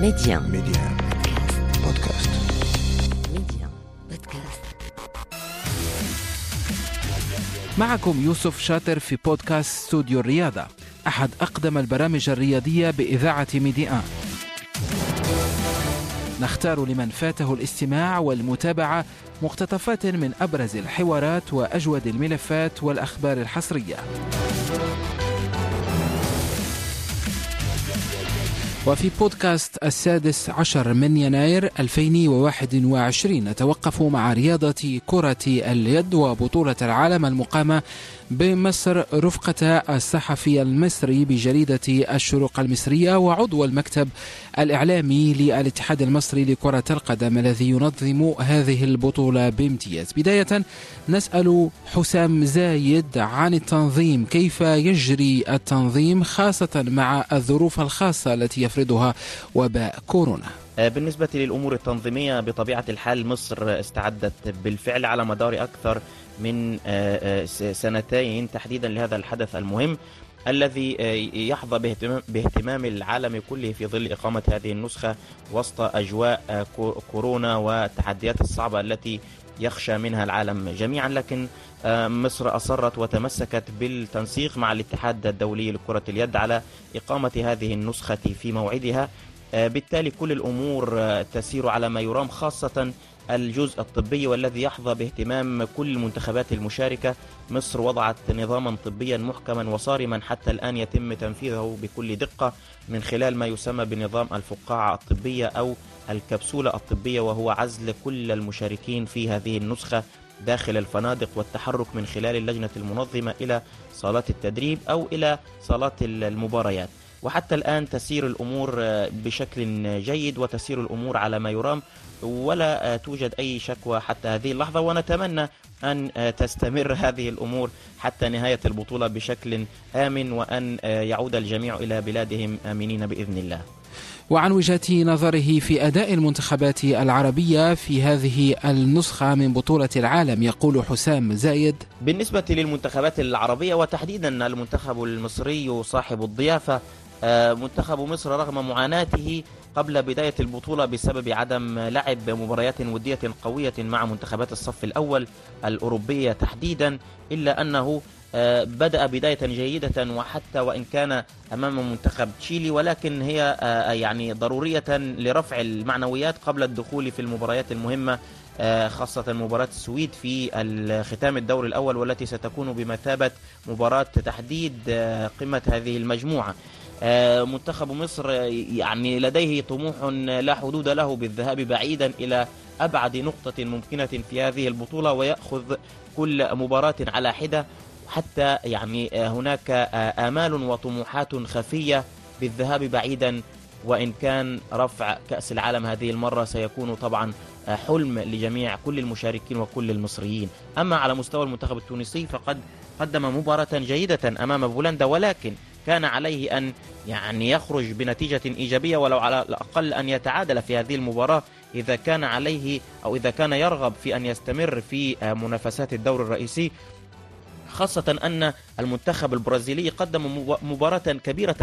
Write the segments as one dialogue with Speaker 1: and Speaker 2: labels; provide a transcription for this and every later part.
Speaker 1: ميديان
Speaker 2: ميديان بودكاست
Speaker 1: ميديان بودكاست
Speaker 3: معكم يوسف شاطر في بودكاست استوديو الرياضة. أحد أقدم البرامج الرياضية بإذاعة ميديان نختار لمن فاته الاستماع والمتابعة مقتطفات من أبرز الحوارات وأجود الملفات والأخبار الحصرية. وفي بودكاست السادس عشر من يناير 2021 نتوقف مع رياضة كرة اليد وبطولة العالم المقامة بمصر رفقة الصحفي المصري بجريدة الشروق المصرية وعضو المكتب الإعلامي للاتحاد المصري لكرة القدم الذي ينظم هذه البطولة بامتياز. بداية نسأل حسام زايد عن التنظيم كيف يجري التنظيم خاصة مع الظروف الخاصة التي يفرضها وباء كورونا.
Speaker 4: آه، بالنسبة للأمور التنظيمية بطبيعة الحال مصر استعدت بالفعل على مدار أكثر من آه، آه، سنتين تحديدا لهذا الحدث المهم الذي يحظى باهتمام, العالم كله في ظل إقامة هذه النسخة وسط أجواء كو- كورونا والتحديات الصعبة التي يخشى منها العالم جميعا لكن آه، مصر أصرت وتمسكت بالتنسيق مع الاتحاد الدولي لكرة اليد على إقامة هذه النسخة في موعدها. آه، بالتالي كل الأمور آه، تسير على ما يرام خاصة الجزء الطبي والذي يحظى باهتمام كل المنتخبات المشاركة. مصر وضعت نظاما طبيا محكما وصارما حتى الآن يتم تنفيذه بكل دقة من خلال ما يسمى بنظام الفقاعة الطبية أو الكبسولة الطبية وهو عزل كل المشاركين في هذه النسخة داخل الفنادق والتحرك من خلال اللجنة المنظمة إلى صالات التدريب أو إلى صالات المباريات. وحتى الآن تسير الأمور آه، بشكل جيد وتسير الأمور على ما يرام. ولا آه، توجد أي شكوى حتى هذه اللحظة. ونتمنى أن آه، تستمر هذه الأمور حتى نهاية البطولة بشكل آمن وأن آه، يعود الجميع إلى بلادهم. آمنين بإذن الله.
Speaker 3: وعن وجهة نظره في أداء المنتخبات العربية في هذه النسخة من بطولة العالم يقول حسام زايد.
Speaker 4: بالنسبة للمنتخبات العربية وتحديدا المنتخب المصري صاحب الضيافة منتخب مصر رغم معاناته قبل بداية البطولة بسبب عدم لعب مباريات ودية قوية مع منتخبات الصف الأول الأوروبية تحديدا إلا أنه آه، بدأ بداية جيدة وحتى وإن كان أمام منتخب تشيلي ولكن هي آه، يعني ضرورية لرفع المعنويات قبل الدخول في المباريات المهمة آه، خاصة مباراة السويد في ختام الدور الأول والتي ستكون بمثابة مباراة تحديد آه، قمة هذه المجموعة. آه، منتخب مصر آه، يعني لديه طموح لا حدود له بالذهاب بعيدا إلى أبعد نقطة ممكنة في هذه البطولة ويأخذ كل مباراة على حدة. حتى يعني آه، هناك آه، آمال وطموحات خفية بالذهاب بعيدا وإن كان رفع كأس العالم هذه المرة سيكون طبعا آه، حلم لجميع كل المشاركين وكل المصريين. أما على مستوى المنتخب التونسي فقد قدم مباراة جيدة أمام بولندا ولكن كان عليه أن يعني يخرج بنتيجة إيجابية ولو على الأقل أن يتعادل في هذه المباراة إذا كان عليه أو إذا كان يرغب في أن يستمر في آه، منافسات الدور الرئيسي. خاصة أن المنتخب البرازيلي قدم مب- مباراة كبيرة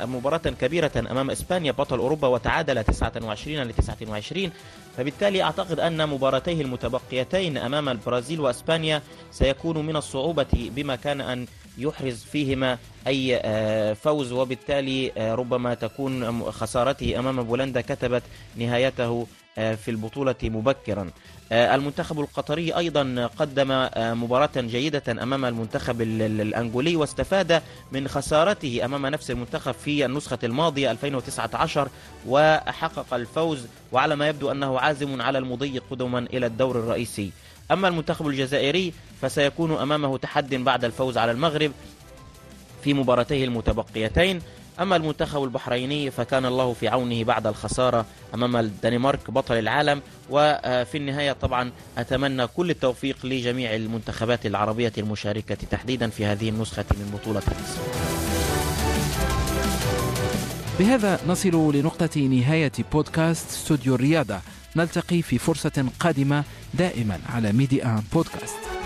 Speaker 4: مباراة كبيرة أمام إسبانيا بطل أوروبا وتعادل 29 ل 29 فبالتالي أعتقد أن مباراتيه المتبقيتين أمام البرازيل وإسبانيا سيكون من الصعوبة بما كان أن يحرز فيهما أي آه، فوز وبالتالي آه، ربما تكون م- خسارته أمام بولندا كتبت نهايته آه، في البطولة مبكرا. آه، المنتخب القطري أيضا قدم آه، مباراة جيدة أمام المنتخب ال- ال- الأنجولي واستفاد من خسارته أمام نفس المنتخب في النسخة الماضية 2019 وحقق الفوز. وعلى ما يبدو أنه عازم على المضي قدما إلى الدور الرئيسي. أما المنتخب الجزائري فسيكون أمامه تحد بعد الفوز على المغرب في مباراتيه المتبقيتين. أما المنتخب البحريني فكان الله في عونه بعد الخسارة أمام الدنمارك بطل العالم وفي النهاية طبعا أتمنى كل التوفيق لجميع المنتخبات العربية المشاركة تحديدا في هذه النسخة من بطولة مصر
Speaker 3: بهذا نصل لنقطة نهاية بودكاست استوديو الرياضة. نلتقي في فرصة قادمة دائما على ميديا بودكاست.